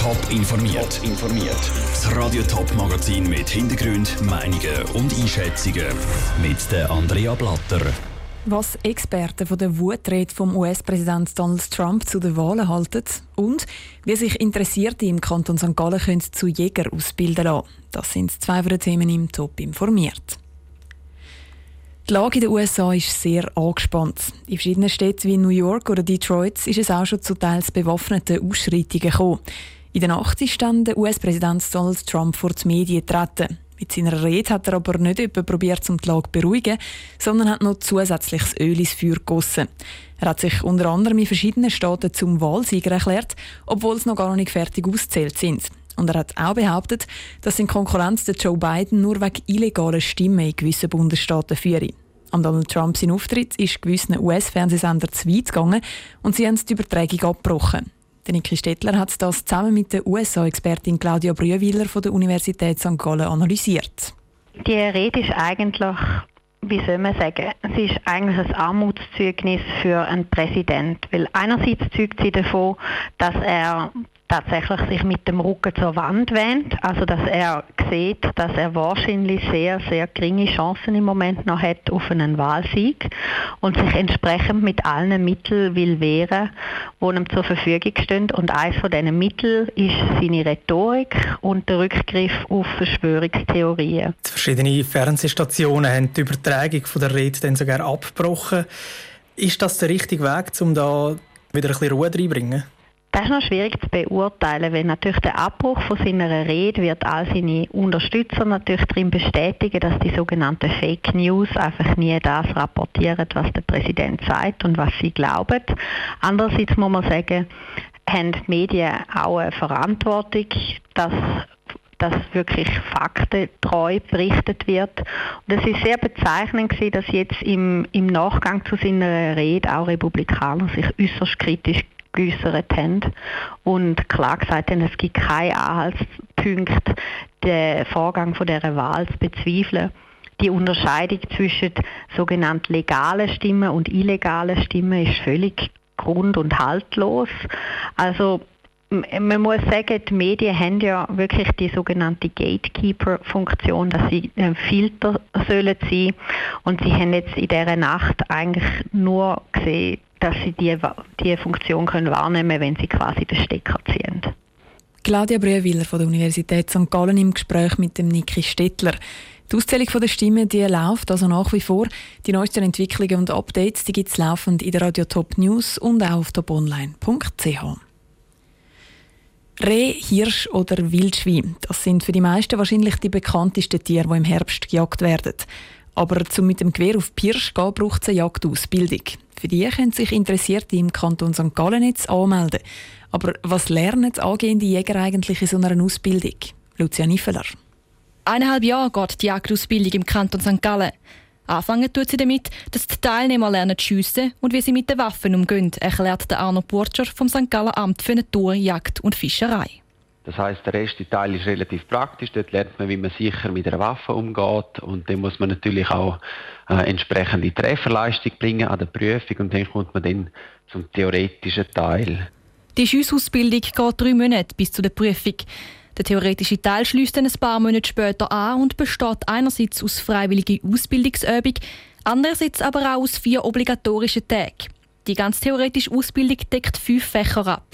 Top informiert. informiert. Das Radio Top Magazin mit Hintergrund, Meinungen und Einschätzungen mit der Andrea Blatter. Was Experten von der Wutrede vom US-Präsident Donald Trump zu den Wahlen halten und wie sich Interessierte im Kanton St. Gallen können zu Jäger ausbilden lassen. Das sind zwei von den Themen im Top informiert. Die Lage in den USA ist sehr angespannt. In verschiedenen Städten wie New York oder Detroit ist es auch schon zu teils bewaffneten Ausschreitungen gekommen. In der Nacht ist dann der US-Präsident Donald Trump vor die Medien getreten. Mit seiner Rede hat er aber nicht etwa probiert, um die Lage zu beruhigen, sondern hat noch zusätzliches Öl ins Feuer gegossen. Er hat sich unter anderem in verschiedenen Staaten zum Wahlsieger erklärt, obwohl es noch gar nicht fertig auszählt sind. Und er hat auch behauptet, dass sein Konkurrent Joe Biden nur wegen illegaler Stimmen in gewissen Bundesstaaten führe. An Donald Trump sein Auftritt ist gewissen US-Fernsehsender zu weit gegangen und sie haben die Übertragung abgebrochen. Niki Stettler hat das zusammen mit der USA-Expertin Claudia Brühwiller von der Universität St. Gallen analysiert. Die Rede ist eigentlich, wie soll man sagen, sie ist eigentlich ein Armutszeugnis für einen Präsident, weil einerseits zeugt sie davon, dass er tatsächlich sich mit dem Rücken zur Wand wendet, also dass er sieht, dass er wahrscheinlich sehr, sehr geringe Chancen im Moment noch hat auf einen Wahlsieg und sich entsprechend mit allen Mitteln will wehren, die ihm zur Verfügung stehen. Und eines von diesen Mitteln ist seine Rhetorik und der Rückgriff auf Verschwörungstheorien. Die verschiedenen Fernsehstationen haben die Übertragung der Rede dann sogar abgebrochen. Ist das der richtige Weg, um da wieder ein bisschen Ruhe reinzubringen? Das ist noch schwierig zu beurteilen, weil natürlich der Abbruch von seiner Rede wird all seine Unterstützer natürlich darin bestätigen, dass die sogenannten Fake News einfach nie das rapportieren, was der Präsident sagt und was sie glauben. Andererseits muss man sagen, haben die Medien auch eine Verantwortung, dass dass wirklich faktentreu berichtet wird. Und es ist sehr bezeichnend dass jetzt im, im Nachgang zu seiner Rede auch Republikaner sich äußerst kritisch geäußert haben und klar gesagt haben, es gibt keinen Anhaltspunkt, den Vorgang von dieser Wahl zu bezweifeln. Die Unterscheidung zwischen sogenannten legalen Stimmen und illegalen Stimmen ist völlig grund- und haltlos. Also man muss sagen, die Medien haben ja wirklich die sogenannte Gatekeeper-Funktion, dass sie ein Filter sollen sein und sie haben jetzt in dieser Nacht eigentlich nur gesehen, dass sie diese die Funktion können wahrnehmen können, wenn sie quasi den Stecker ziehen. Claudia Brühwiller von der Universität St. Gallen im Gespräch mit dem Niki Stettler. Die Auszählung der Stimmen die läuft also nach wie vor. Die neuesten Entwicklungen und Updates gibt es laufend in der Radio Top News und auch auf toponline.ch. Reh, Hirsch oder Wildschwein, das sind für die meisten wahrscheinlich die bekanntesten Tiere, die im Herbst gejagt werden. Aber zum mit dem Gewehr auf Pirsch gehen, braucht es eine Jagdausbildung. Für die können sich Interessierte im Kanton St. Gallen jetzt anmelden. Aber was lernen angehende Jäger eigentlich in so einer Ausbildung? Lucia Niffeler. Eineinhalb Jahre geht die Jagdausbildung im Kanton St. Gallen. Anfangen tut sie damit, dass die Teilnehmer lernen zu schiessen und wie sie mit den Waffen umgehen, erklärt Arno Burtscher vom St. Gallen Amt für Natur, Jagd und Fischerei. Das heißt, der erste Teil ist relativ praktisch. Dort lernt man, wie man sicher mit einer Waffe umgeht. Und dann muss man natürlich auch äh, entsprechende Trefferleistung bringen an der Prüfung. Und dann kommt man dann zum theoretischen Teil. Die Schussausbildung geht drei Monate bis zu der Prüfung. Der theoretische Teil schließt dann ein paar Monate später an und besteht einerseits aus freiwilliger Ausbildungsübung, andererseits aber auch aus vier obligatorischen Tagen. Die ganz theoretische Ausbildung deckt fünf Fächer ab.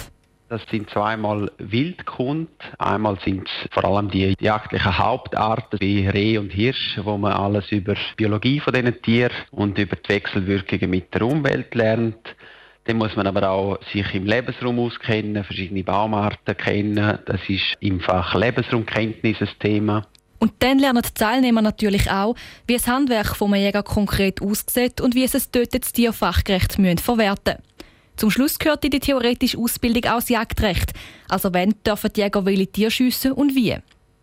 Das sind zweimal Wildkund. Einmal sind es vor allem die jagdlichen Hauptarten wie Reh und Hirsch, wo man alles über die Biologie von diesen Tieren und über die Wechselwirkungen mit der Umwelt lernt. Dann muss man aber auch sich im Lebensraum auskennen, verschiedene Baumarten kennen. Das ist im Fach Lebensraumkenntnis ein Thema. Und dann lernen die Teilnehmer natürlich auch, wie das Handwerk vom Jäger konkret aussieht und wie es es dort Tier fachgerecht verwerten müssen. Zum Schluss gehört in die theoretische Ausbildung auch das Jagdrecht. Also wenn dürfen die Jäger welche Tiere schiessen und wie.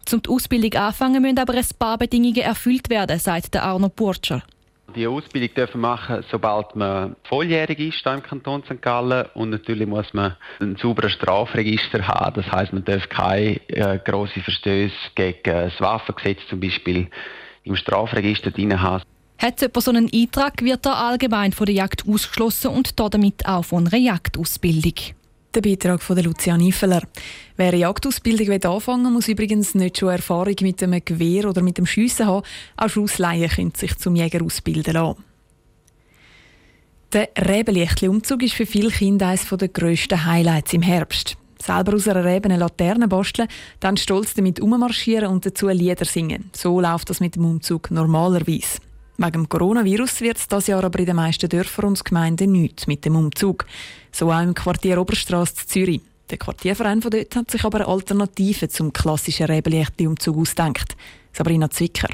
Zum die Ausbildung anfangen müssen aber ein paar Bedingungen erfüllt werden, sagt der Arno Burtscher. Die Ausbildung dürfen machen, sobald man volljährig ist im Kanton St. Gallen und natürlich muss man ein sauberes Strafregister haben. Das heißt, man darf keine äh, grossen Verstöße gegen das Waffengesetz zum Beispiel im Strafregister drin haben. Hat jemand so einen Eintrag, wird er allgemein von der Jagd ausgeschlossen und damit auch von einer Jagdausbildung. Der Beitrag von Lucia Niffeler. Wer eine Jagdausbildung anfangen will, muss übrigens nicht schon Erfahrung mit einem Gewehr oder mit dem Schiessen haben. Auch Schussleihen können sich zum Jäger ausbilden lassen. Der Rebenlichtli-Umzug ist für viele Kinder eines der grössten Highlights im Herbst. Selber aus einer Reben eine Laterne basteln, dann stolz damit ummarschieren und dazu Lieder singen. So läuft das mit dem Umzug normalerweise. Wegen dem Coronavirus wird es dieses Jahr aber in den meisten Dörfern und Gemeinden nichts mit dem Umzug. So auch im Quartier Oberstrasse Zürich. Der Quartierverein von dort hat sich aber eine Alternative zum klassischen Rebelichtli-Umzug ausgedacht. Sabrina Zwicker.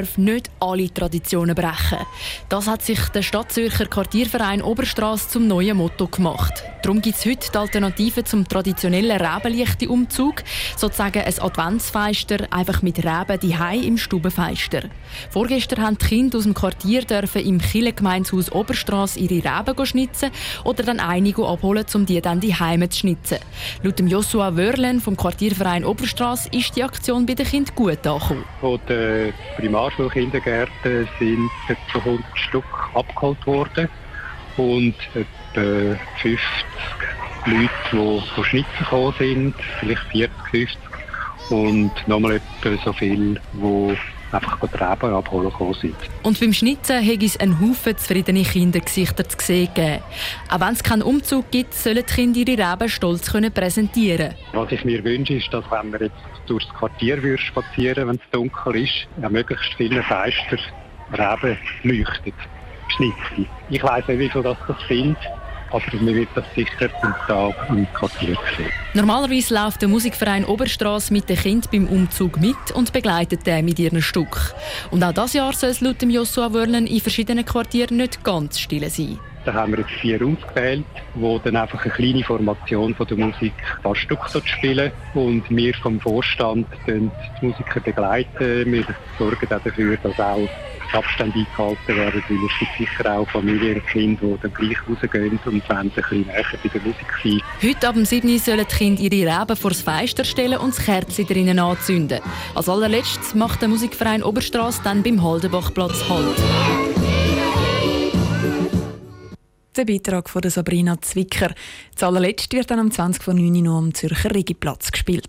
Darf nicht alle Traditionen brechen. Das hat sich der Stadtzürcher Quartierverein Oberstrasse zum neuen Motto gemacht. Darum gibt es heute die Alternative zum traditionellen Rebenlichte-Umzug, sozusagen ein Adventsfeister, einfach mit Reben die im Stubenfeister. Vorgestern haben die Kinder aus dem Quartier dürfen im Kirchengemeinshaus Oberstrasse ihre Reben schnitzen oder dann einige abholen, um die dann die zu schnitzen. Laut dem Joshua Wörlen vom Quartierverein Oberstrasse ist die Aktion bei den Kindern gut angekommen den Primarschulkindergärten sind etwa 100 Stück abgeholt worden und etwa 50 Leute, die von Schnitzen gekommen sind, vielleicht 40, 50 und nochmal etwa so viele, die einfach die Reben abholen sind. Und beim Schnitzen hat es einen Haufen zufriedene Kindergesichter zu sehen gegeben. Auch wenn es keinen Umzug gibt, sollen die Kinder ihre Reben stolz können präsentieren Was ich mir wünsche, ist, dass wenn wir jetzt durchs Quartier spazieren wenn es dunkel ist, ja, möglichst viele Fenster Reben leuchtet. Schnitzel. Ich weiss nicht, wie viel das sind aber man wird das sicher zum Tag im Quartier sehen. Normalerweise läuft der Musikverein Oberstrasse mit den Kindern beim Umzug mit und begleitet den mit ihren Stück. Und auch dieses Jahr soll es laut dem Joshua Wörlen in verschiedenen Quartieren nicht ganz still sein. Da haben wir jetzt vier ausgewählt, wo dann einfach eine kleine Formation von der Musik ein paar Stücke spielen und wir vom Vorstand die Musiker begleiten. Wir sorgen auch dafür, dass auch Abstand eingehalten werden, weil es gibt sicher auch Familien und Kinder, die dann gleich rausgehen und wollen ein bisschen näher bei der Musik sein. Heute ab dem 7. sollen die Kinder ihre Reben vor das Fenster stellen und das Kerzchen drinnen anzünden. Als allerletztes macht der Musikverein Oberstrasse dann beim Haldenbachplatz Halt. Der Beitrag von Sabrina Zwicker. Das allerletzte wird dann am 20 vor 9 Uhr am Zürcher Rigiplatz gespielt.